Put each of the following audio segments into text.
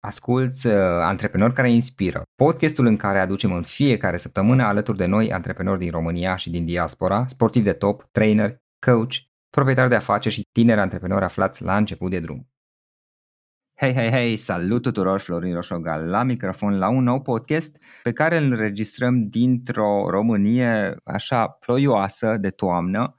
Asculți uh, Antreprenori care inspiră, podcastul în care aducem în fiecare săptămână alături de noi antreprenori din România și din diaspora, sportivi de top, trainer, coach, proprietari de afaceri și tineri antreprenori aflați la început de drum. Hei, hei, hei, salut tuturor, Florin Roșogal la microfon la un nou podcast pe care îl înregistrăm dintr-o Românie așa ploioasă de toamnă.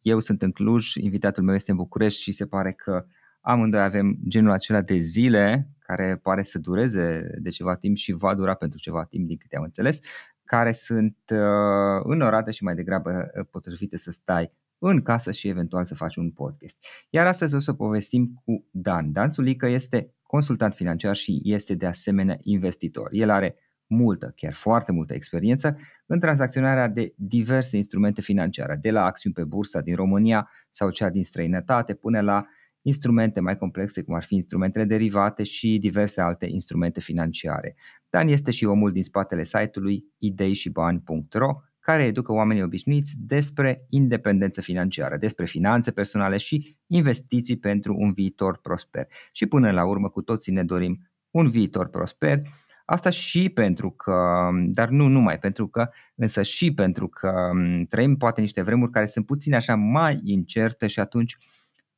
Eu sunt în Cluj, invitatul meu este în București și se pare că amândoi avem genul acela de zile care pare să dureze de ceva timp și va dura pentru ceva timp, din câte am înțeles, care sunt uh, înorate și mai degrabă uh, potrivite să stai în casă și eventual să faci un podcast. Iar astăzi o să povestim cu Dan. Dan Sulică este consultant financiar și este de asemenea investitor. El are multă, chiar foarte multă experiență în tranzacționarea de diverse instrumente financiare, de la acțiuni pe bursa din România sau cea din străinătate până la instrumente mai complexe, cum ar fi instrumentele derivate și diverse alte instrumente financiare. Dan este și omul din spatele site-ului ideișibani.ro, care educă oamenii obișnuiți despre independență financiară, despre finanțe personale și investiții pentru un viitor prosper. Și până la urmă, cu toții ne dorim un viitor prosper, Asta și pentru că, dar nu numai pentru că, însă și pentru că trăim poate niște vremuri care sunt puțin așa mai incerte și atunci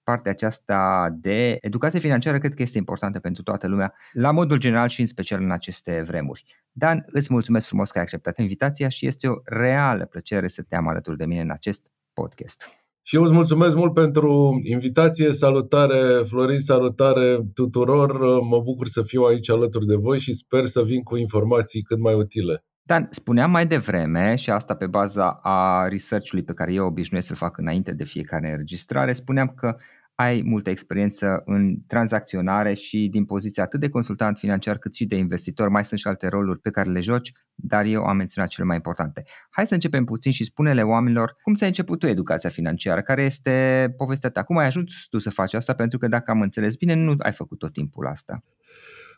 partea aceasta de educație financiară cred că este importantă pentru toată lumea, la modul general și în special în aceste vremuri. Dan, îți mulțumesc frumos că ai acceptat invitația și este o reală plăcere să te am alături de mine în acest podcast. Și eu îți mulțumesc mult pentru invitație, salutare Florin, salutare tuturor, mă bucur să fiu aici alături de voi și sper să vin cu informații cât mai utile. Dan, spuneam mai devreme, și asta pe baza a research-ului pe care eu obișnuiesc să-l fac înainte de fiecare înregistrare, spuneam că ai multă experiență în tranzacționare și din poziția atât de consultant financiar cât și de investitor, mai sunt și alte roluri pe care le joci, dar eu am menționat cele mai importante. Hai să începem puțin și spune-le oamenilor cum ți-ai început tu educația financiară, care este povestea ta, cum ai ajuns tu să faci asta, pentru că dacă am înțeles bine, nu ai făcut tot timpul asta.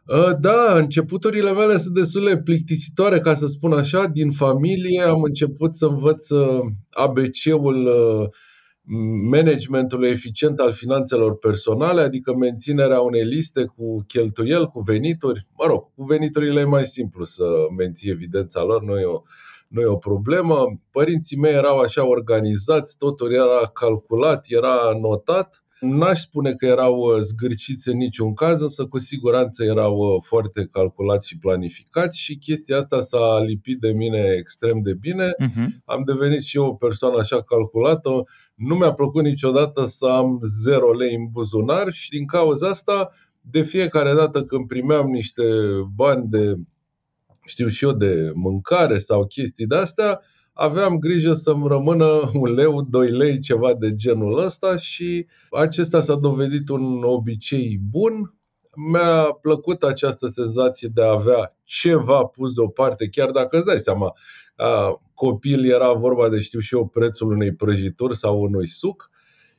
Ă, da, începuturile mele sunt destul de plictisitoare, ca să spun așa. Din familie am început să învăț ă, ABC-ul ă, managementul eficient al finanțelor personale, adică menținerea unei liste cu cheltuieli, cu venituri. Mă rog, cu veniturile e mai simplu să menții evidența lor, nu e o, nu e o problemă. Părinții mei erau așa organizați, totul era calculat, era notat N-aș spune că erau uh, zgârciți în niciun caz, însă cu siguranță erau uh, foarte calculați și planificați și chestia asta s-a lipit de mine extrem de bine. Uh-huh. Am devenit și eu o persoană așa calculată. Nu mi-a plăcut niciodată să am 0 lei în buzunar și din cauza asta, de fiecare dată când primeam niște bani de, știu și eu, de mâncare sau chestii de astea, aveam grijă să-mi rămână un leu, doi lei, ceva de genul ăsta și acesta s-a dovedit un obicei bun. Mi-a plăcut această senzație de a avea ceva pus deoparte, chiar dacă îți dai seama, copil era vorba de, știu și eu, prețul unei prăjituri sau unui suc.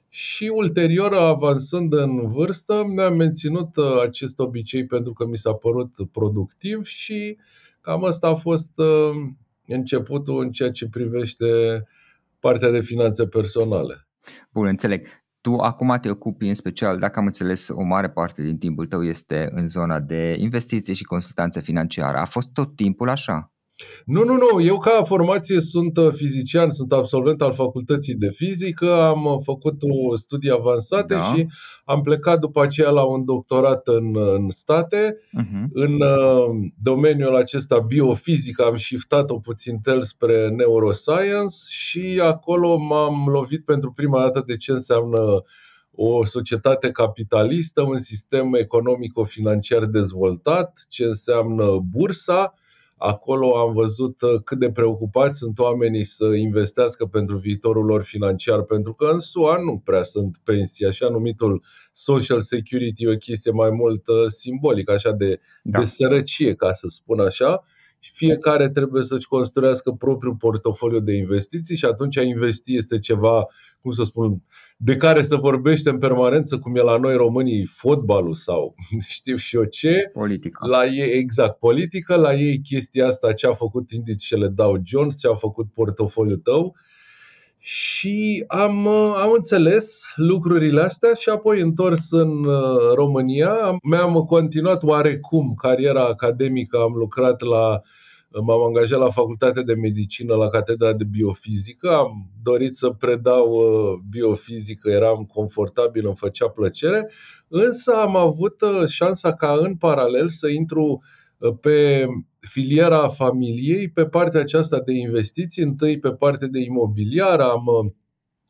Și ulterior, avansând în vârstă, mi-am menținut acest obicei pentru că mi s-a părut productiv și cam asta a fost începutul în ceea ce privește partea de finanțe personale. Bun, înțeleg. Tu acum te ocupi în special, dacă am înțeles, o mare parte din timpul tău este în zona de investiții și consultanță financiară. A fost tot timpul așa? Nu, nu, nu. Eu ca formație sunt uh, fizician, sunt absolvent al facultății de fizică, am uh, făcut o studii avansate da. și am plecat după aceea la un doctorat în, în state. Uh-huh. În uh, domeniul acesta biofizică am shiftat-o puțin tel spre neuroscience și acolo m-am lovit pentru prima dată de ce înseamnă o societate capitalistă, un sistem economico-financiar dezvoltat, ce înseamnă bursa, Acolo am văzut uh, cât de preocupați sunt oamenii să investească pentru viitorul lor financiar, pentru că în SUA nu prea sunt pensii, așa numitul Social Security e o chestie mai mult uh, simbolică, așa de, da. de sărăcie, ca să spun așa. Fiecare trebuie să-și construiască propriul portofoliu de investiții și atunci a investi este ceva, cum să spun, de care se vorbește în permanență, cum e la noi românii fotbalul sau știu și eu ce. Politică. La ei, exact, politică. La ei chestia asta ce a făcut indicele Dow Jones, ce a făcut portofoliul tău. și am, am înțeles lucrurile astea și apoi întors în România. Mi-am continuat oarecum cariera academică, am lucrat la M-am angajat la Facultatea de Medicină, la Catedra de Biofizică. Am dorit să predau uh, biofizică, eram confortabil, îmi făcea plăcere, însă am avut uh, șansa ca în paralel să intru uh, pe filiera familiei, pe partea aceasta de investiții, întâi pe partea de imobiliar, am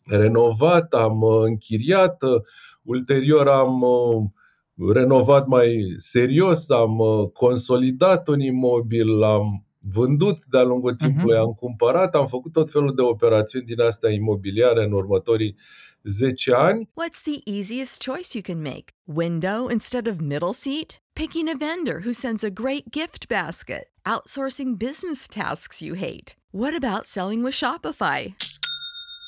renovat, am închiriat, ulterior am renovat mai serios, am consolidat un imobil, am vândut de-a lungul mhm. timpului, uh-huh. am cumpărat, am făcut tot felul de operațiuni din astea imobiliare în următorii 10 ani. What's the easiest choice you can make? Window instead of middle seat? Picking a vendor who sends a great gift basket? Outsourcing business tasks you hate? What about selling with Shopify?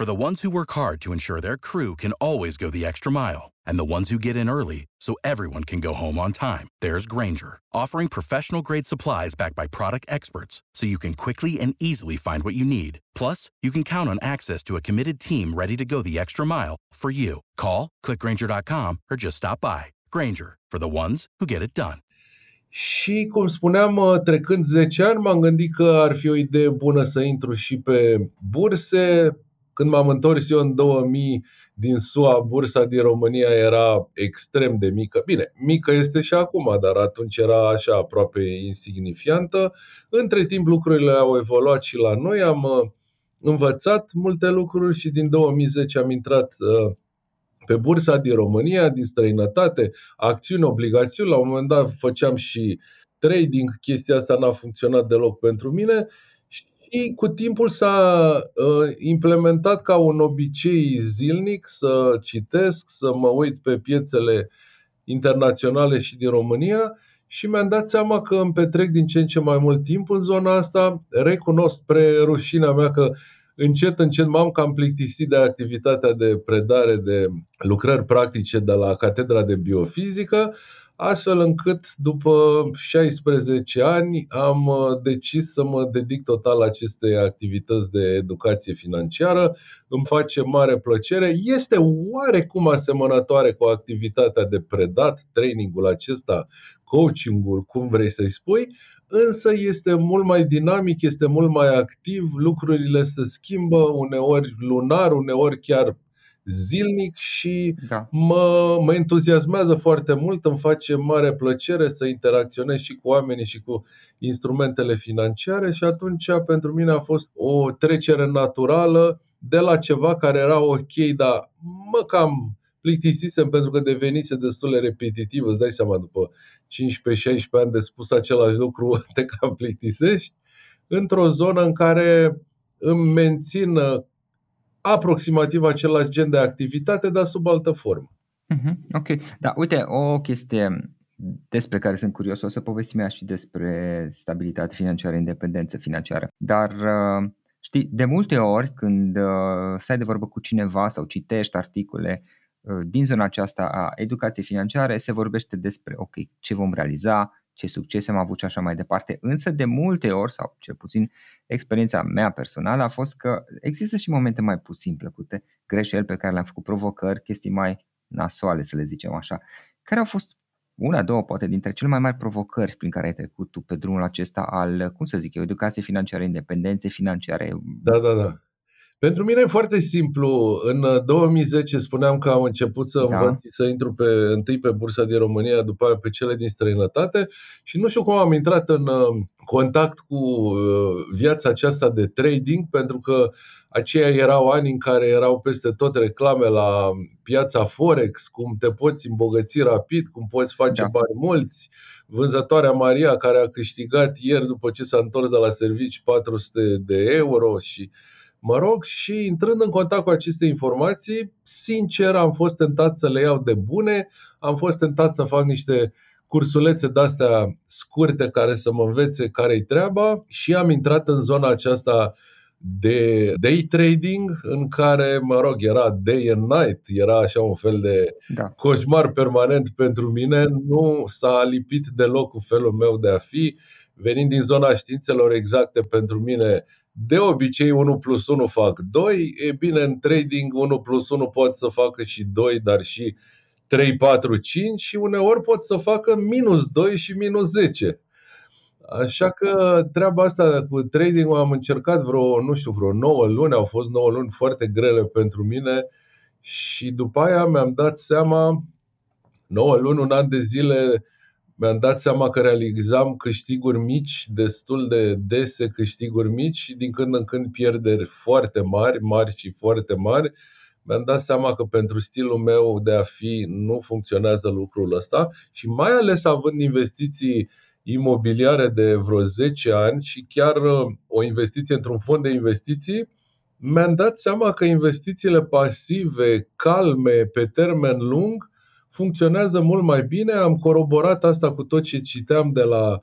For the ones who work hard to ensure their crew can always go the extra mile, and the ones who get in early so everyone can go home on time, there's Granger, offering professional grade supplies backed by product experts so you can quickly and easily find what you need. Plus, you can count on access to a committed team ready to go the extra mile for you. Call, clickgranger.com, or just stop by. Granger, for the ones who get it done. Și, cum spuneam, uh, trecând 10 ani, m-am gândit că ar fi o idee bună să intru și pe burse. Când m-am întors eu în 2000 din SUA, bursa din România era extrem de mică. Bine, mică este și acum, dar atunci era așa aproape insignifiantă. Între timp lucrurile au evoluat și la noi, am uh, învățat multe lucruri și din 2010 am intrat uh, pe bursa din România, din străinătate, acțiuni, obligațiuni. La un moment dat făceam și trading, chestia asta n-a funcționat deloc pentru mine și cu timpul s-a uh, implementat ca un obicei zilnic să citesc, să mă uit pe piețele internaționale și din România și mi-am dat seama că îmi petrec din ce în ce mai mult timp în zona asta. Recunosc spre rușinea mea că încet, încet m-am cam plictisit de activitatea de predare de lucrări practice de la Catedra de Biofizică, astfel încât după 16 ani am uh, decis să mă dedic total acestei activități de educație financiară. Îmi face mare plăcere. Este oarecum asemănătoare cu activitatea de predat, trainingul acesta, coachingul, cum vrei să-i spui, însă este mult mai dinamic, este mult mai activ, lucrurile se schimbă uneori lunar, uneori chiar zilnic și da. mă, mă entuziasmează foarte mult, îmi face mare plăcere să interacționez și cu oamenii și cu instrumentele financiare și atunci pentru mine a fost o trecere naturală de la ceva care era ok, dar mă cam plictisisem pentru că devenise destul de repetitiv, îți dai seama, după 15-16 ani de spus același lucru, te cam plictisești, într-o zonă în care îmi mențin aproximativ același gen de activitate, dar sub altă formă. Uh-huh. Ok, da, uite, o chestie despre care sunt curios, o să povestim și despre stabilitate financiară, independență financiară, dar uh, știi, de multe ori când uh, stai de vorbă cu cineva sau citești articole uh, din zona aceasta a educației financiare, se vorbește despre, ok, ce vom realiza, ce succese am avut și așa mai departe. Însă de multe ori, sau cel puțin experiența mea personală, a fost că există și momente mai puțin plăcute, greșeli pe care le-am făcut, provocări, chestii mai nasoale, să le zicem așa. Care au fost una, două, poate, dintre cele mai mari provocări prin care ai trecut tu pe drumul acesta al, cum să zic eu, educației financiare, independențe financiare? Da, da, da. Pentru mine e foarte simplu. În 2010 spuneam că am început să Da. învăț să intru pe, întâi pe bursa din România, după aia pe cele din străinătate și nu știu cum am intrat în uh, contact cu uh, viața aceasta de trading, pentru că aceia erau ani în care erau peste tot reclame la piața Forex, cum te poți îmbogăți rapid, cum poți face Da. bani mulți. Vânzătoarea Maria, care a câștigat ieri după ce s-a întors de la servici 400 de euro și Mă rog, și intrând în contact cu aceste informații, sincer am fost tentat să le iau de bune, am fost tentat să fac niște cursulețe de-astea scurte care să mă învețe care-i treaba și am intrat în zona aceasta de day trading în care, mă rog, era day and night, era așa un fel de Da. coșmar permanent pentru mine, nu s-a lipit deloc cu felul meu de a fi, venind din zona științelor exacte pentru mine, de obicei 1 plus 1 fac 2, e bine, în trading 1 plus 1 pot să facă și 2, dar și 3, 4, 5 și uneori pot să facă minus 2 și minus 10. Așa că treaba asta cu trading am încercat vreo, nu știu, vreo 9 luni, au fost 9 luni foarte grele pentru mine și după aia mi-am dat seama, 9 luni, un an de zile, mi-am dat seama că realizam câștiguri mici, destul de dese câștiguri mici și din când în când pierderi foarte mari, mari și foarte mari. Mi-am dat seama că pentru stilul meu de a fi nu funcționează lucrul ăsta și mai ales având investiții imobiliare de vreo 10 ani și chiar uh, o investiție într-un fond de investiții, mi-am dat seama că investițiile pasive, calme, pe termen lung, funcționează mult mai bine. Am coroborat asta cu tot ce citeam de la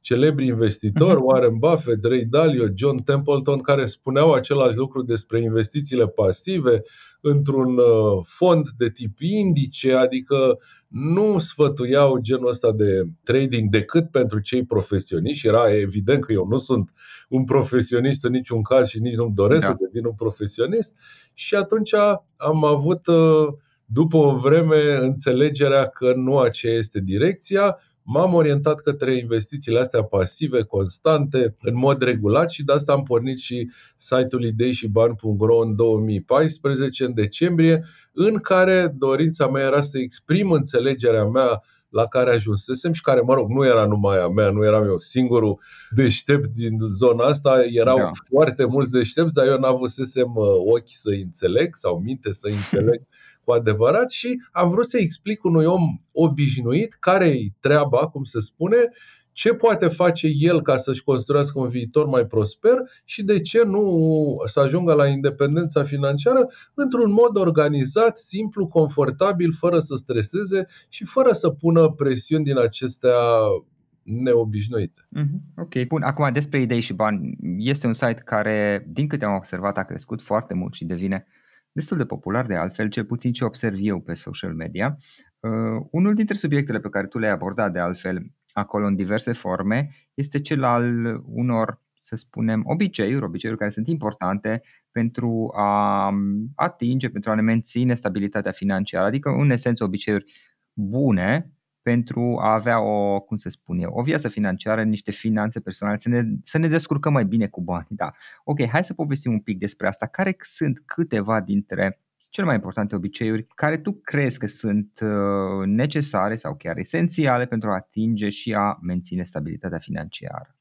celebri investitori, Warren Buffett, Ray Dalio, John Templeton, care spuneau același lucru despre investițiile pasive într-un uh, fond de tip indice, adică nu sfătuiau genul ăsta de trading decât pentru cei profesioniști. Era evident că eu nu sunt un profesionist în niciun caz și nici nu-mi doresc Da. să devin un profesionist. Și atunci am avut, uh, după o vreme, înțelegerea că nu aceea este direcția. M-am orientat către investițiile astea pasive, constante, în mod regulat și de asta am pornit și site-ul ideishibani.ro în 2014, în decembrie, în care dorința mea era să exprim înțelegerea mea la care ajunsesem și care, mă rog, nu era numai a mea, nu eram eu singurul deștept din zona asta, erau Da. da. foarte mulți deștepți, dar eu n-avusesem uh, ochi să înțeleg sau minte să înțeleg cu adevărat și am vrut să explic unui om obișnuit care e treaba, cum se spune, ce poate face el ca să-și construiască un viitor mai prosper și de ce nu să ajungă la independența financiară într-un mod organizat, simplu, confortabil, fără să streseze și fără să pună presiuni din acestea neobișnuite. Mhm, Ok, bun. Acum despre idei și bani. Este un site care, din câte am observat, a crescut foarte mult și devine destul de popular de altfel, cel puțin ce observ eu pe social media. Uh, unul dintre subiectele pe care tu le-ai abordat de altfel acolo în diverse forme este cel al unor, să spunem, obiceiuri, obiceiuri care sunt importante pentru a atinge, pentru a ne menține stabilitatea financiară, adică în esență obiceiuri bune pentru a avea o, cum se spune, o viață financiară, niște finanțe personale, să ne, să ne descurcăm mai bine cu bani. Da. Ok, hai să povestim un pic despre asta. Care sunt câteva dintre cele mai importante obiceiuri care tu crezi că sunt uh, necesare sau chiar esențiale pentru a atinge și a menține stabilitatea financiară?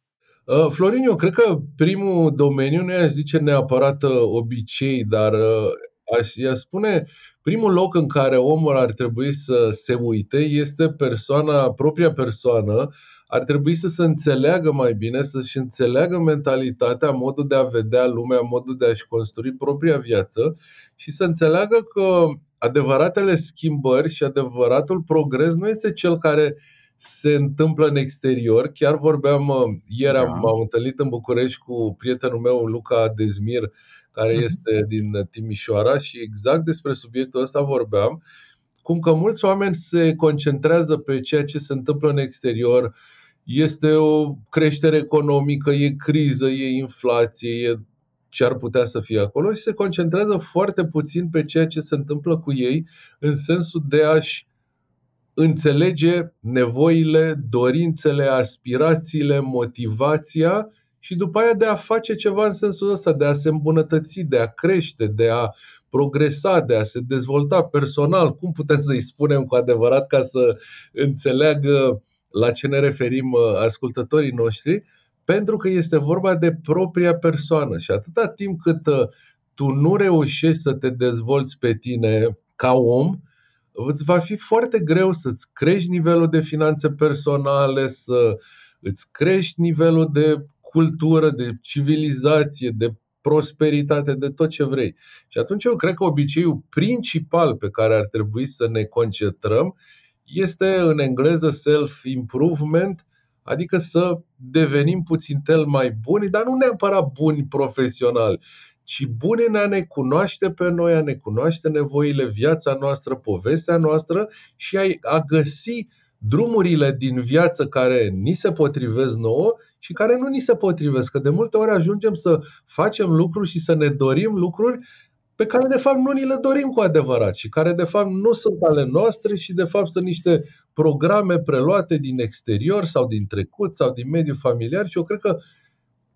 Uh, Florin, eu cred că primul domeniu nu aș zice neapărat uh, obicei, dar uh, aș i spune primul loc în care omul ar trebui să se uite este persoana, propria persoană, ar trebui să se înțeleagă mai bine, să-și înțeleagă mentalitatea, modul de a vedea lumea, modul de a-și construi propria viață și să înțeleagă că adevăratele schimbări și adevăratul progres nu este cel care se întâmplă în exterior. Chiar vorbeam, ieri Da. am, m-am întâlnit în București cu prietenul meu, Luca Dezmir, care Mhm. este din Timișoara și exact despre subiectul ăsta vorbeam, cum că mulți oameni se concentrează pe ceea ce se întâmplă în exterior, este o creștere economică, e criză, e inflație, e ce ar putea să fie acolo și se concentrează foarte puțin pe ceea ce se întâmplă cu ei în sensul de a-și înțelege nevoile, dorințele, aspirațiile, motivația și după aia de a face ceva în sensul ăsta, de a se îmbunătăți, de a crește, de a progresa, de a se dezvolta personal. Cum putem să-i spunem cu adevărat ca să înțeleagă la ce ne referim uh, ascultătorii noștri? Pentru că este vorba de propria persoană și atâta timp cât uh, tu nu reușești să te dezvolți pe tine ca om, îți va fi foarte greu să-ți crești nivelul de finanțe personale, să îți crești nivelul de cultură, de civilizație, de prosperitate, de tot ce vrei. Și atunci eu cred că obiceiul principal pe care ar trebui să ne concentrăm este în engleză self-improvement, adică să devenim puțin tel mai buni, dar nu neapărat buni profesional, ci buni în a ne cunoaște pe noi, a ne cunoaște nevoile, viața noastră, povestea noastră și a, a găsi drumurile din viață care ni se potrivesc nouă și care nu ni se potrivesc. Că de multe ori ajungem să facem lucruri și să ne dorim lucruri pe care de fapt nu ni le dorim cu adevărat și care de fapt nu sunt ale noastre și de fapt sunt niște programe preluate din exterior sau din trecut sau din mediul familiar și eu cred că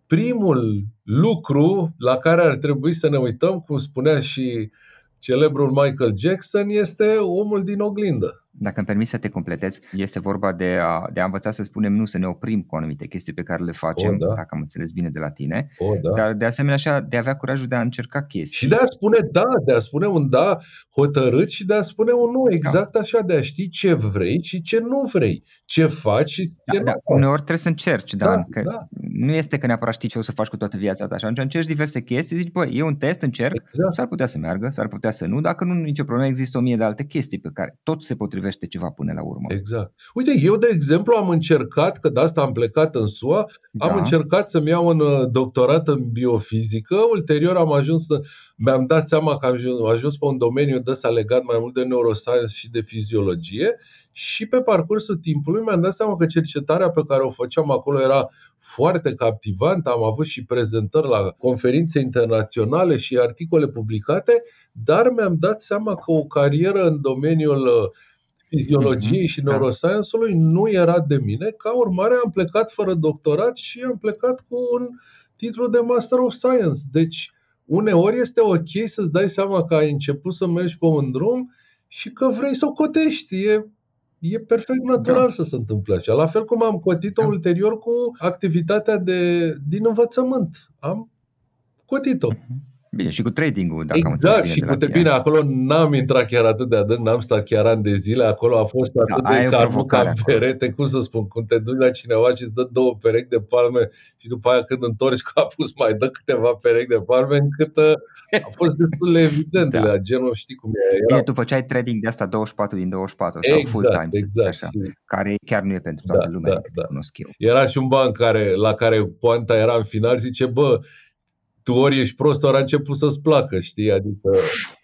primul lucru la care ar trebui să ne uităm, cum spunea și celebrul Michael Jackson, este omul din oglindă. Dacă îmi permis să te completez, este vorba de a, de a învăța să spunem nu, să ne oprim cu anumite chestii pe care le facem, o, da. dacă am înțeles bine de la tine, o, da. dar de asemenea așa de a avea curajul de a încerca chestii. Și de a spune da, de a spune un da hotărât și de a spune un nu, exact da. așa, de a ști ce vrei și ce nu vrei, ce faci și ce da, nu da. faci. Uneori trebuie să încerci, Dan, da, că da. nu este că neapărat știi ce o să faci cu toată viața ta, așa încerci diverse chestii, zici, băi, e un test, încerc, exact. s-ar putea să meargă, s-ar putea să nu, dacă nu, nicio problemă, există o mie de alte chestii pe care tot se potrivește ceva până la urmă. Exact. Uite, eu, de exemplu, am încercat, că de asta am plecat în SUA, da. am încercat să-mi iau un uh, doctorat în biofizică, ulterior am ajuns să, mi-am dat seama că am ajuns, ajuns pe un domeniu de ăsta legat mai mult de neuroscience și de fiziologie și pe parcursul timpului mi-am dat seama că cercetarea pe care o făceam acolo era foarte captivantă. Am avut și prezentări la conferințe internaționale și articole publicate, dar mi-am dat seama că o carieră în domeniul uh, fiziologiei și da. neuroscience-ului nu era de mine. Ca urmare am plecat fără doctorat și am plecat cu un titlu de Master of Science. Deci uneori este ok să-ți dai seama că ai început să mergi pe un drum și că vrei să o cotești. E, e perfect natural da. să se întâmple așa. La fel cum am cotit-o da. ulterior cu activitatea de, din învățământ. Am cotit-o. Uh-huh. Bine, și cu trading-ul, dacă exact, am bine și cu te bine, acolo n-am intrat chiar atât de adânc, n-am stat chiar ani de zile, acolo a fost da, atât de calm ca perete, cum să spun, când te duci la cineva și îți dă două perechi de palme și după aia când întorci capul îți mai dă câteva perechi de palme, încât uh, a fost destul de evident, da. la genul, știi cum e. Era... Bine, tu făceai trading de asta 24 din 24 sau exact, full-time, exact, așa, care chiar nu e pentru toată da, lumea, da, da. cunosc eu. Era și un banc care, la care poanta era în final, zice, bă, tu ori ești prost, ori a început să-ți placă, știi? Adică...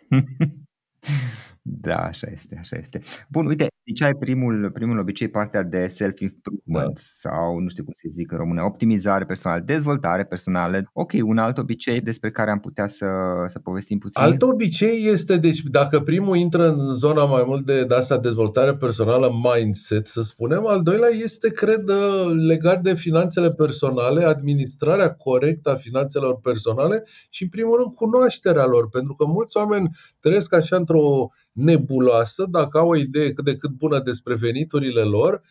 Da, așa este, așa este. Bun, uite, ziceai primul, primul obicei, partea de self-improvement da. sau nu știu cum să zic în română, optimizare personală, dezvoltare personală. Ok, un alt obicei despre care am putea să, să povestim puțin. Alt obicei este, deci dacă primul intră în zona mai mult de, de asta dezvoltare personală, mindset, să spunem, al doilea este, cred, legat de finanțele personale, administrarea corectă a finanțelor personale și, în primul rând, cunoașterea lor, pentru că mulți oameni trăiesc așa într-o nebuloasă, dacă au o idee cât de cât bună despre veniturile lor,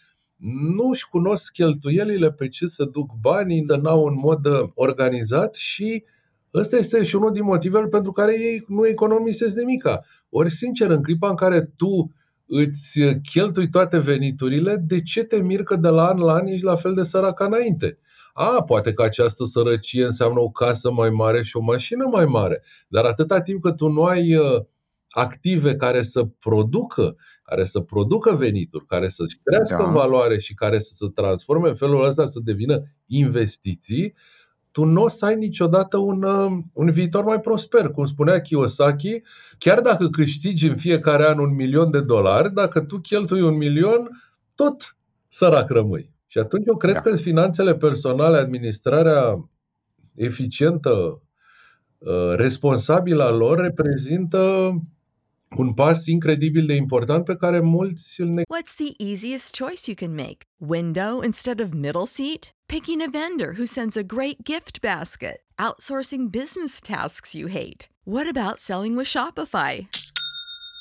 nu își cunosc cheltuielile pe ce să duc banii, n-au în mod uh, organizat și ăsta este și unul din motivele pentru care ei nu economisesc nimica. Ori, sincer, în clipa în care tu îți cheltui toate veniturile, de ce te mir că de la an la an ești la fel de sărac ca înainte? A, poate că această sărăcie înseamnă o casă mai mare și o mașină mai mare, dar atâta timp cât tu nu ai uh, active care să producă, care să producă venituri, care să-și crească da. în valoare și care să se transforme în felul ăsta să devină investiții, tu nu o să ai niciodată un, um, un viitor mai prosper. Cum spunea Kiyosaki, chiar dacă câștigi în fiecare an un milion de dolari, dacă tu cheltui un milion, tot sărac rămâi. Și atunci eu cred da. că finanțele personale, administrarea eficientă, uh, responsabilă a lor, reprezintă un pas incredibil de important pe care mulți îl ne... What's the easiest choice you can make. Window instead of middle seat? Picking a vendor who sends a great gift basket? Outsourcing business tasks you hate? What about selling with Shopify?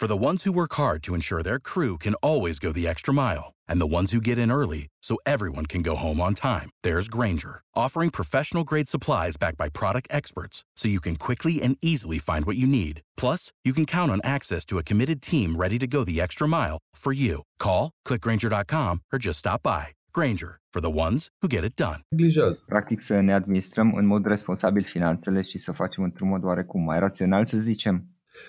For the ones who work hard to ensure their crew can always go the extra mile, and the ones who get in early so everyone can go home on time, there's Granger, offering professional grade supplies backed by product experts so you can quickly and easily find what you need. Plus, you can count on access to a committed team ready to go the extra mile for you. Call, clickgranger.com, or just stop by. Granger, for the ones who get it done. neglijează. Practic să ne administrăm în mod responsabil finanțele și să facem într-un mod oarecum mai rațional, să zicem.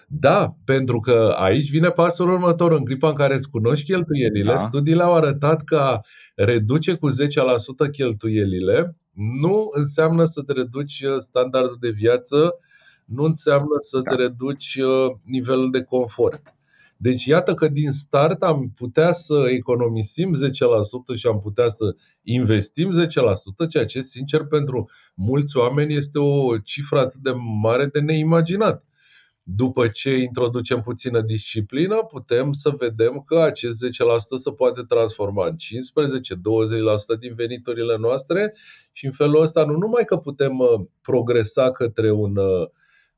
Da, pentru că aici vine pasul următor. În clipa în care îți cunoști cheltuielile, Da. studiile au arătat că a reduce cu 10% cheltuielile nu înseamnă să-ți reduci uh, standardul de viață, nu înseamnă să-ți Da. reduci uh, nivelul de confort. Deci iată că din start am putea să economisim 10% și am putea să investim 10%, ceea ce, sincer, pentru mulți oameni este o cifră atât de mare de neimaginat. După ce introducem puțină disciplină, putem să vedem că acest 10% se poate transforma în 15-20% din veniturile noastre și în felul ăsta nu numai că putem uh, progresa către un uh,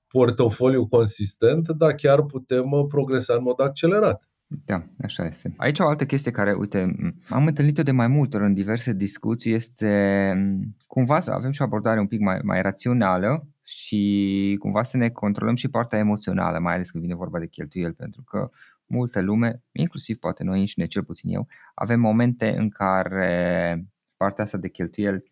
portofoliu consistent, dar chiar putem uh, progresa în mod accelerat. Da, așa este. Aici o altă chestie care, uite, m- am întâlnit-o de mai multe ori în diverse discuții este m, cumva să avem și o abordare un pic mai, mai rațională și cumva să ne controlăm și partea emoțională, mai ales când vine vorba de cheltuieli, pentru că multă lume, inclusiv poate noi înșine, cel puțin eu, avem momente în care partea asta de cheltuieli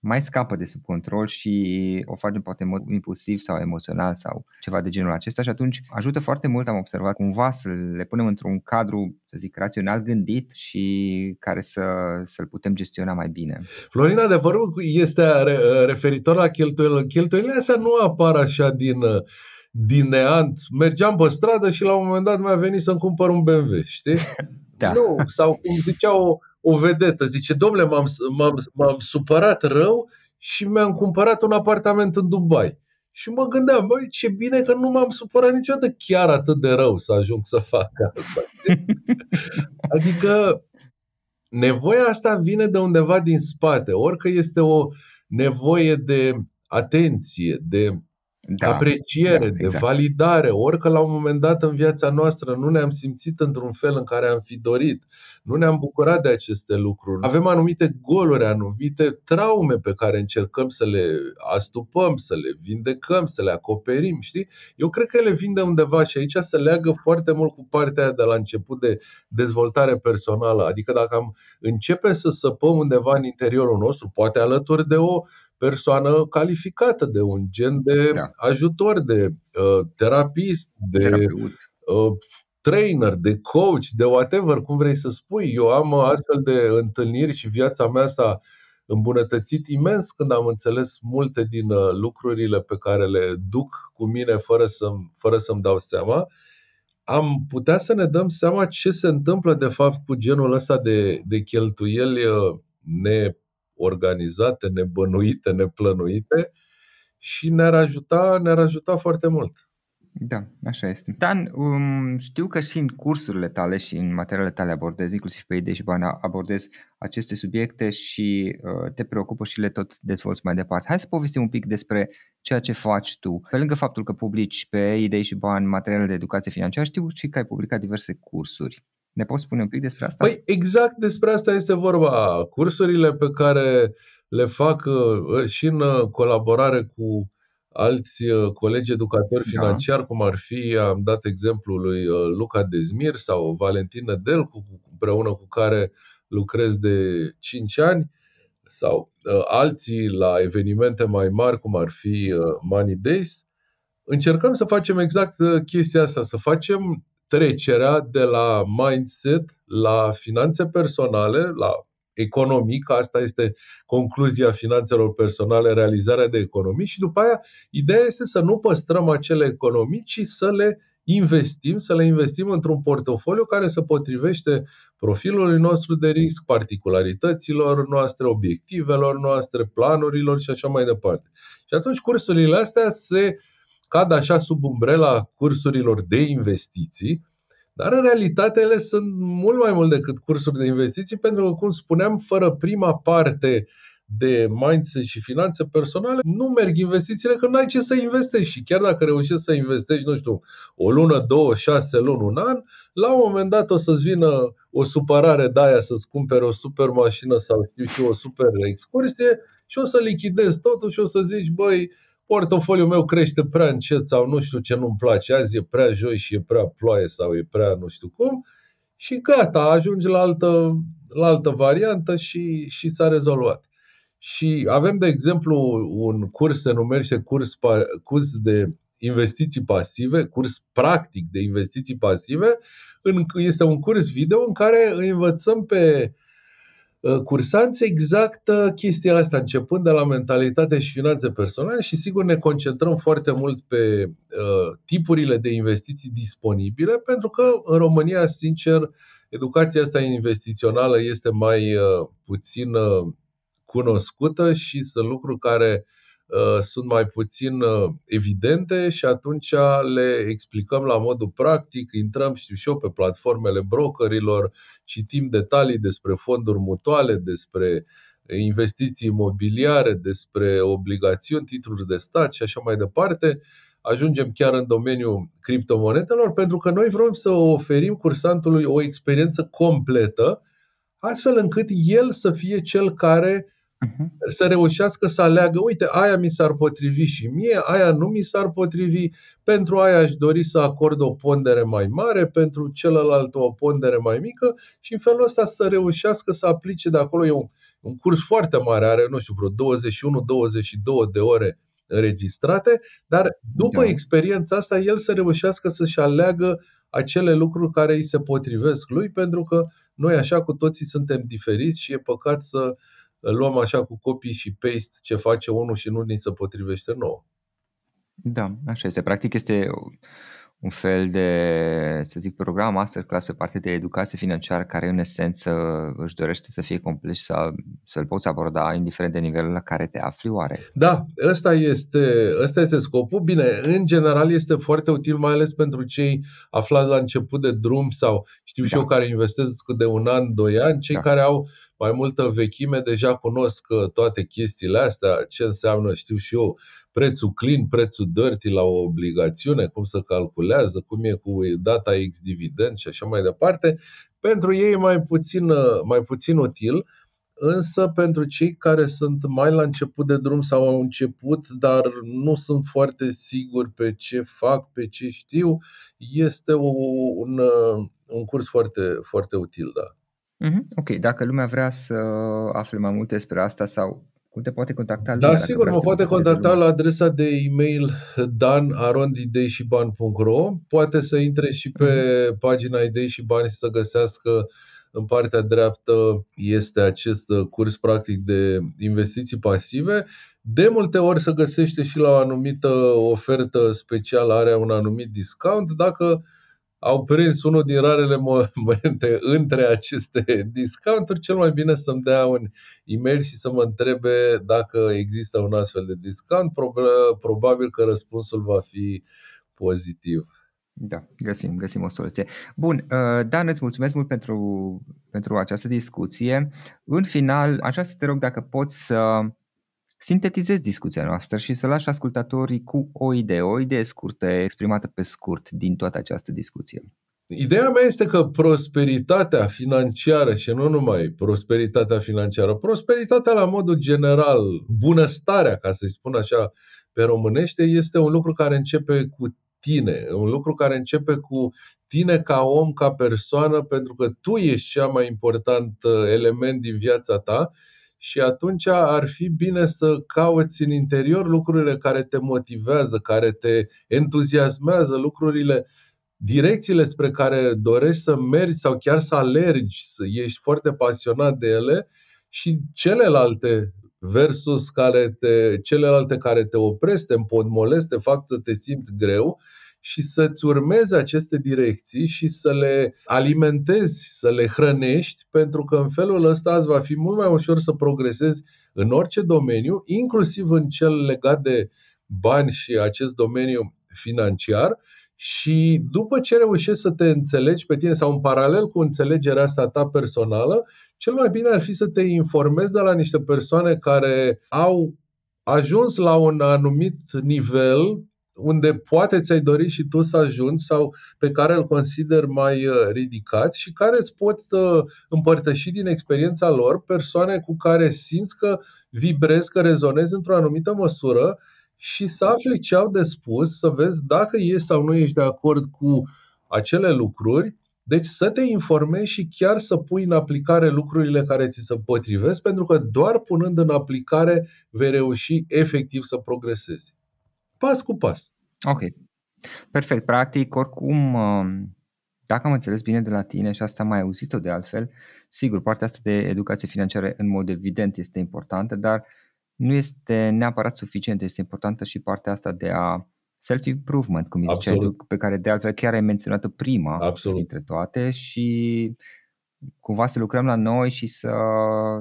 mai scapă de sub control și o facem poate în mod impulsiv sau emoțional sau ceva de genul acesta și atunci ajută foarte mult, am observat, cumva să le punem într-un cadru, să zic, rațional gândit și care să, să-l putem gestiona mai bine. Florin, adevărul este re- referitor la cheltuielile. Cheltuielile astea nu apar așa din, uh, din neant. Mergeam pe stradă și la un moment dat mi-a venit să-mi cumpăr un BMW, știi? Da. Nu, sau cum zicea o, o vedetă, zice, domnule, m-am, m-am, m-am supărat rău și mi-am cumpărat un apartament în Dubai. Și mă gândeam, băi, ce bine că nu m-am supărat niciodată chiar atât de rău să ajung să fac asta. adică nevoia asta vine de undeva din spate, orică este o nevoie de atenție, de Da, apreciere, da, de exact. validare, orică la un moment dat în viața noastră nu ne-am simțit într-un fel în care am fi dorit, nu ne-am bucurat de aceste lucruri. Avem anumite goluri, anumite traume pe care încercăm să le astupăm, să le vindecăm, să le acoperim, știi? Eu cred că ele vin de undeva și aici se leagă foarte mult cu partea aia de la început de dezvoltare personală. Adică dacă am începe să săpăm undeva în interiorul nostru, poate alături de o persoană calificată, de un gen de Da. ajutor, de uh, terapist, de Terapeut. uh, trainer, de coach, de whatever, cum vrei să spui. Eu am uh, astfel de întâlniri și viața mea s-a îmbunătățit imens când am înțeles multe din uh, lucrurile pe care le duc cu mine fără, să, fără să-mi dau seama. Am putea să ne dăm seama ce se întâmplă de fapt cu genul ăsta de, de cheltuieli uh, neorganizate, nebănuite, neplănuite și ne-ar ajuta, ne-ar ajuta foarte mult. Da, așa este. Dan, um, știu că și în cursurile tale și în materialele tale abordezi, inclusiv pe idei și bani, abordezi aceste subiecte și uh, te preocupă și le tot dezvolți mai departe. Hai să povestim un pic despre ceea ce faci tu. Pe lângă faptul că publici pe idei și bani materiale de educație financiară, știu și că ai publicat diverse cursuri. Ne poți spune un pic despre asta? Păi exact despre asta este vorba. Cursurile pe care le fac uh, și în uh, colaborare cu alți uh, colegi educatori da. financiari, da. cum ar fi, am dat exemplul lui uh, Luca Dezmir sau Valentin Nădel, împreună cu care lucrez de 5 ani, sau uh, alții la evenimente mai mari, cum ar fi uh, Money Days, încercăm să facem exact uh, chestia asta, să facem trecerea de la mindset la finanțe personale, la economic, asta este concluzia finanțelor personale, realizarea de economii și după aia ideea este să nu păstrăm acele economii, ci să le investim, să le investim într-un portofoliu care se potrivește profilului nostru de risc, particularităților noastre, obiectivelor noastre, planurilor și așa mai departe. Și atunci cursurile astea se cad așa sub umbrela cursurilor de investiții, dar în realitate ele sunt mult mai mult decât cursuri de investiții, pentru că, cum spuneam, fără prima parte de mindset și finanțe personale, nu merg investițiile că nu ai ce să investești. Și chiar dacă reușești să investești, nu știu, o lună, două, șase luni, un an, la un moment dat o să-ți vină o supărare de aia să-ți cumpere o super mașină sau știu și o super excursie și o să lichidezi totul și o să zici, băi, portofoliul meu crește prea încet sau nu știu ce nu-mi place, azi e prea joi și e prea ploaie sau e prea nu știu cum și gata, ajungi la altă, la altă variantă și, și s-a rezolvat. Și avem, de exemplu, un curs, se numește curs, curs de investiții pasive, curs practic de investiții pasive. Este un curs video în care învățăm pe uh, cursanți exact uh, chestia asta, începând de la mentalitate și finanțe personale și sigur ne concentrăm foarte mult pe uh, tipurile de investiții disponibile, pentru că în România, sincer, educația asta investițională este mai puțin cunoscută și sunt lucruri care uh, sunt mai puțin uh, evidente și atunci le explicăm la modul practic, intrăm, știu și eu, pe platformele brokerilor, citim detalii despre fonduri mutuale, despre investiții imobiliare, despre obligațiuni, titluri de stat și așa mai departe. Ajungem chiar în domeniul criptomonedelor pentru că noi vrem să oferim cursantului o experiență completă, astfel încât el să fie cel care uh-huh. să reușească să aleagă, uite, aia mi s-ar potrivi și mie, aia nu mi s-ar potrivi, pentru aia aș dori să acord o pondere mai mare, pentru celălalt o pondere mai mică și în felul ăsta să reușească să aplice de acolo. E un, un curs foarte mare, are, nu știu, vreo 21-22 de ore înregistrate, dar după da. experiența asta, el să reușească să-și aleagă acele lucruri care îi se potrivesc lui, pentru că noi așa cu toții suntem diferiți și e păcat să luăm așa cu copii și paste ce face unul și nu ni se potrivește nouă. Da, așa este. Practic este un fel de, să zic, program masterclass pe partea de educație financiară care în esență își dorește să fie complet și să, să-l poți aborda indiferent de nivelul la care te afli oare? Da, ăsta este, ăsta este scopul. Bine, în general este foarte util mai ales pentru cei aflați la început de drum sau știu da. și eu care investesc de un an, doi ani, cei da. care au mai multă vechime deja cunosc uh, toate chestiile astea, ce înseamnă, știu și eu, prețul clean, prețul dirty la o obligațiune, cum se calculează, cum e cu data X dividend și așa mai departe. Pentru ei e mai puțin, uh, mai puțin util, însă pentru cei care sunt mai la început de drum sau au început, dar nu sunt foarte siguri pe ce fac, pe ce știu, este un, uh, un curs foarte, foarte util, da. Mhm, ok, dacă lumea vrea să afle mai multe despre asta sau cum te poate contacta lumea? Da, sigur, mă poate contacta la adresa de e-mail dan.arondideișiban.ro Poate să intre și pe uh-huh. pagina Idei și Bani și să găsească în partea dreaptă este acest curs practic de investiții pasive. De multe ori se găsește și la o anumită ofertă specială, are un anumit discount. Dacă au prins unul din rarele momente între aceste discounturi, cel mai bine să-mi dea un e-mail și să mă întrebe dacă există un astfel de discount. Probabil că răspunsul va fi pozitiv. Da, găsim, găsim o soluție. Bun, uh, Dan, îți mulțumesc mult pentru, pentru această discuție. În final, așa să te rog dacă poți să sintetizezi discuția noastră și să lași ascultatorii cu o idee, o idee scurtă, exprimată pe scurt din toată această discuție. Ideea mea este că prosperitatea financiară și nu numai prosperitatea financiară, prosperitatea la modul general, bunăstarea, ca să-i spun așa, pe românește, este un lucru care începe cu tine, un lucru care începe cu tine ca om, ca persoană, pentru că tu ești cea mai important uh, element din viața ta și atunci ar fi bine să cauți în interior lucrurile care te motivează, care te entuziasmează, lucrurile, direcțiile spre care dorești să mergi sau chiar să alergi, să ești foarte pasionat de ele și celelalte versus care te, celelalte care te opresc, te împodmolesc, te fac să te simți greu și să-ți urmezi aceste direcții și să le alimentezi, să le hrănești, pentru că în felul ăsta îți va fi mult mai ușor să progresezi în orice domeniu, inclusiv în cel legat de bani și acest domeniu financiar. Și după ce reușești să te înțelegi pe tine sau în paralel cu înțelegerea asta ta personală, cel mai bine ar fi să te informezi de la niște persoane care au ajuns la un anumit nivel unde poate ți-ai dori și tu să ajungi sau pe care îl consider mai uh, ridicat și care îți pot uh, împărtăși din experiența lor persoane cu care simți că vibrezi, că rezonezi într-o anumită măsură și să afli ce au de spus, să vezi dacă ești sau nu ești de acord cu acele lucruri. Deci să te informezi și chiar să pui în aplicare lucrurile care ți se potrivesc, pentru că doar punând în aplicare vei reuși efectiv să progresezi pas cu pas. Ok. Perfect. Practic, oricum, um, dacă am înțeles bine de la tine și asta am mai auzit-o de altfel, sigur, partea asta de educație financiară în mod evident este importantă, dar nu este neapărat suficient, este importantă și partea asta de a self-improvement, cum ziceai tu, pe care de altfel chiar ai menționat-o prima Absolut. dintre toate și cumva să lucrăm la noi și să,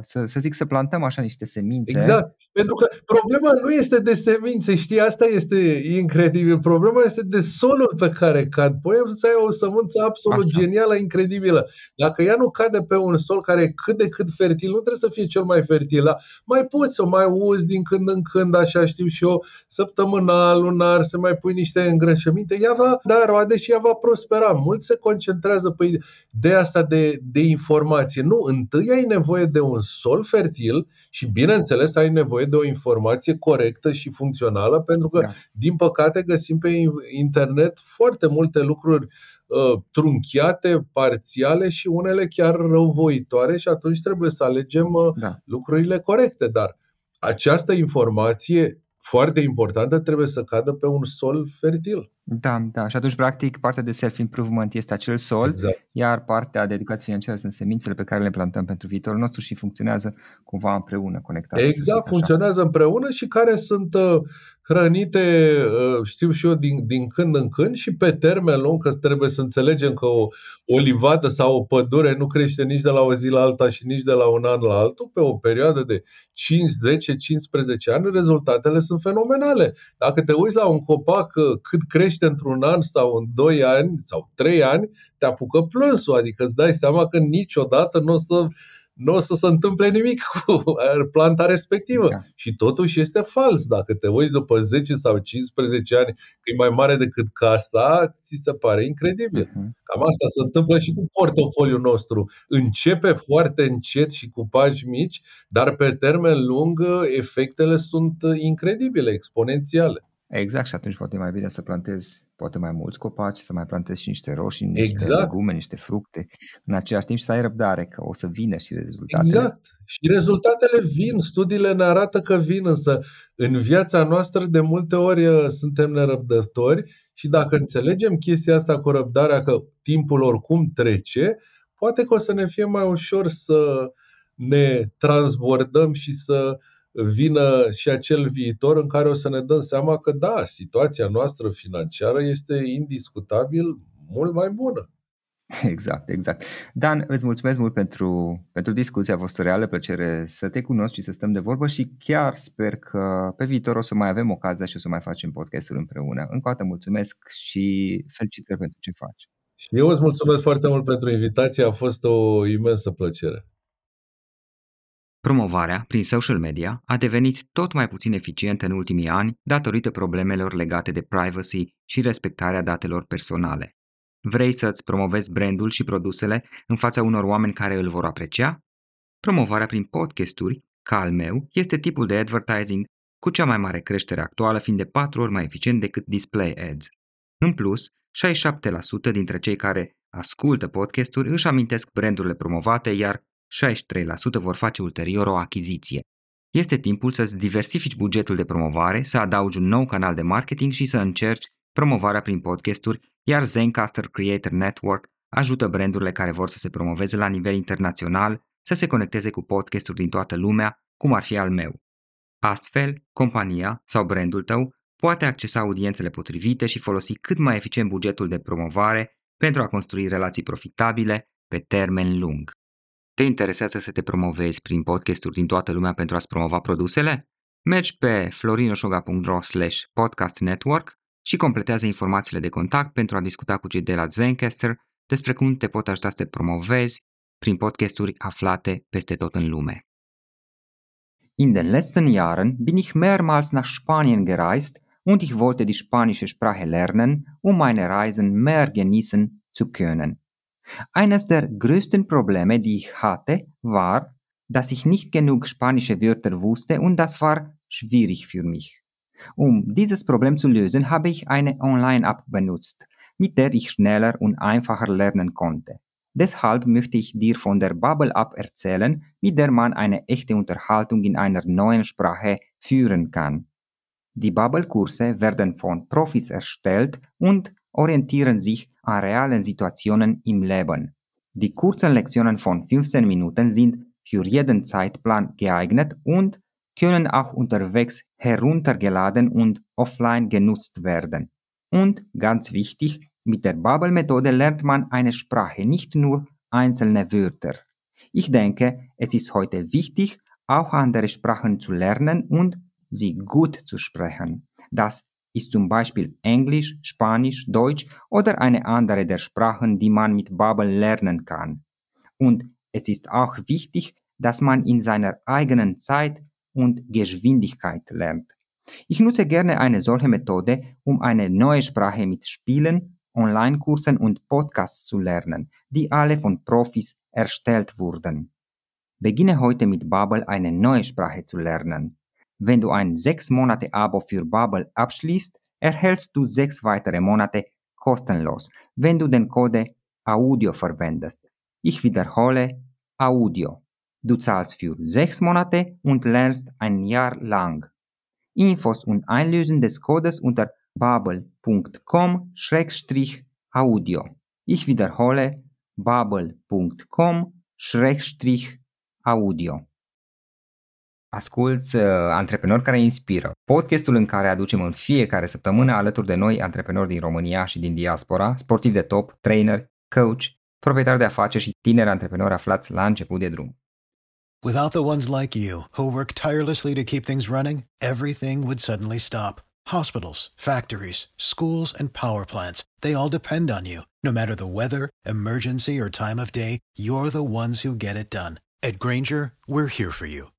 să, să zic să plantăm așa niște semințe. Exact. Pentru că problema nu este de semințe, știi, asta este incredibil. Problema este de solul pe care cad. Poți să ai o sămânță absolut așa. genială, incredibilă. Dacă ea nu cade pe un sol care e cât de cât fertil, nu trebuie să fie cel mai fertil, dar mai poți să mai uzi din când în când, așa știu și eu, săptămânal, lunar, să mai pui niște îngrășăminte, ea va da roade și ea va prospera. Mulți se concentrează pe de asta de, de informație. Nu, întâi ai nevoie de un sol fertil și, bineînțeles, ai nevoie de o informație corectă și funcțională, pentru că, da. din păcate, găsim pe internet foarte multe lucruri uh, trunchiate, parțiale și unele chiar răuvoitoare și atunci trebuie să alegem uh, da. lucrurile corecte. Dar această informație foarte importantă trebuie să cadă pe un sol fertil. Da, da. Și atunci, practic, partea de self-improvement este acel sol, exact. iar partea de educație financiară sunt semințele pe care le plantăm pentru viitorul nostru și funcționează cumva împreună, conectate. Exact, funcționează împreună și care sunt uh, hrănite, uh, știu și eu, din, din când în când și pe termen lung, că trebuie să înțelegem că o, o livadă sau o pădure nu crește nici de la o zi la alta și nici de la un an la altul, pe o perioadă de 5, 10, 15 ani, rezultatele sunt fenomenale. Dacă te uiți la un copac uh, cât crește într-un an sau în 2 ani sau 3 ani, te apucă plânsul, adică îți dai seama că niciodată nu o să nu o să se întâmple nimic cu planta respectivă. Da. Și totuși este fals. Dacă te uiți după 10 sau 15 ani că e mai mare decât casa, ți se pare incredibil. Uh-huh. Cam asta se întâmplă și cu portofoliul nostru. Începe foarte încet și cu pași mici, dar pe termen lung efectele sunt incredibile, exponențiale. Exact, și atunci poate e mai bine să plantezi poate mai mulți copaci, să mai plantezi și niște roșii, niște exact. legume, niște fructe, în același timp și să ai răbdare, că o să vină și rezultatele. Exact. Și rezultatele vin, studiile ne arată că vin, însă în viața noastră de multe ori uh, suntem nerăbdători și dacă înțelegem chestia asta cu răbdarea, că timpul oricum trece, poate că o să ne fie mai ușor să ne transbordăm și să vină și acel viitor în care o să ne dăm seama că da, situația noastră financiară este indiscutabil mult mai bună. Exact, exact. Dan, îți mulțumesc mult pentru, pentru discuția, a fost o reală plăcere să te cunosc și să stăm de vorbă și chiar sper că pe viitor o să mai avem ocazia și o să mai facem podcastul împreună. Încă o dată mulțumesc și felicitări pentru ce faci. Și eu îți mulțumesc foarte mult pentru invitație, a fost o imensă plăcere. Promovarea prin social media a devenit tot mai puțin eficientă în ultimii ani datorită problemelor legate de privacy și respectarea datelor personale. Vrei să-ți promovezi brandul și produsele în fața unor oameni care îl vor aprecia? Promovarea prin podcasturi, ca al meu, este tipul de advertising cu cea mai mare creștere actuală fiind de 4 ori mai eficient decât Display Ads. În plus, 67% dintre cei care ascultă podcasturi își amintesc brandurile promovate, iar 63% vor face ulterior o achiziție. Este timpul să-ți diversifici bugetul de promovare, să adaugi un nou canal de marketing și să încerci promovarea prin podcasturi, iar Zencaster Creator Network ajută brandurile care vor să se promoveze la nivel internațional să se conecteze cu podcasturi din toată lumea, cum ar fi al meu. Astfel, compania sau brandul tău poate accesa audiențele potrivite și folosi cât mai eficient bugetul de promovare pentru a construi relații profitabile pe termen lung. Te interesează să te promovezi prin podcasturi din toată lumea pentru a-ți promova produsele? Mergi pe florinosoga.ro slash podcast network și completează informațiile de contact pentru a discuta cu cei de la Zencaster despre cum te pot ajuta să te promovezi prin podcasturi aflate peste tot în lume. In den letzten Jahren bin ich mehrmals nach Spanien gereist und ich wollte die spanische Sprache lernen, um meine Reisen mehr genießen zu können. Eines der größten Probleme, die ich hatte, war, dass ich nicht genug spanische Wörter wusste und das war schwierig für mich. Um dieses Problem zu lösen, habe ich eine Online-App benutzt, mit der ich schneller und einfacher lernen konnte. Deshalb möchte ich dir von der Bubble App erzählen, mit der man eine echte Unterhaltung in einer neuen Sprache führen kann. Die Bubble-Kurse werden von Profis erstellt und orientieren sich an realen Situationen im Leben. Die kurzen Lektionen von 15 Minuten sind für jeden Zeitplan geeignet und können auch unterwegs heruntergeladen und offline genutzt werden. Und ganz wichtig, mit der Bubble-Methode lernt man eine Sprache, nicht nur einzelne Wörter. Ich denke, es ist heute wichtig, auch andere Sprachen zu lernen und sie gut zu sprechen. Das ist zum Beispiel Englisch, Spanisch, Deutsch oder eine andere der Sprachen, die man mit Bubble lernen kann. Und es ist auch wichtig, dass man in seiner eigenen Zeit und Geschwindigkeit lernt. Ich nutze gerne eine solche Methode, um eine neue Sprache mit Spielen, Online-Kursen und Podcasts zu lernen, die alle von Profis erstellt wurden. Beginne heute mit Babel eine neue Sprache zu lernen. Wenn du ein 6 Monate Abo für Babel abschließt, erhältst du 6 weitere Monate kostenlos, wenn du den Code Audio verwendest. Ich wiederhole Audio. Du zahlst für 6 Monate und lernst ein Jahr lang. Infos und Einlösen des Codes unter babel.com-audio. Ich wiederhole babel.com-audio. Asculți uh, Antreprenori care inspiră, podcastul în care aducem în fiecare săptămână alături de noi antreprenori din România și din diaspora, sportivi de top, trainer, coach, proprietari de afaceri și tineri antreprenori aflați la început de drum. Without the ones like you, who work tirelessly to keep things running, everything would suddenly stop. Hospitals, factories, schools, and power plants, they all depend on you. No matter the weather, emergency, or time of day, you're the ones who get it done. At Granger, we're here for you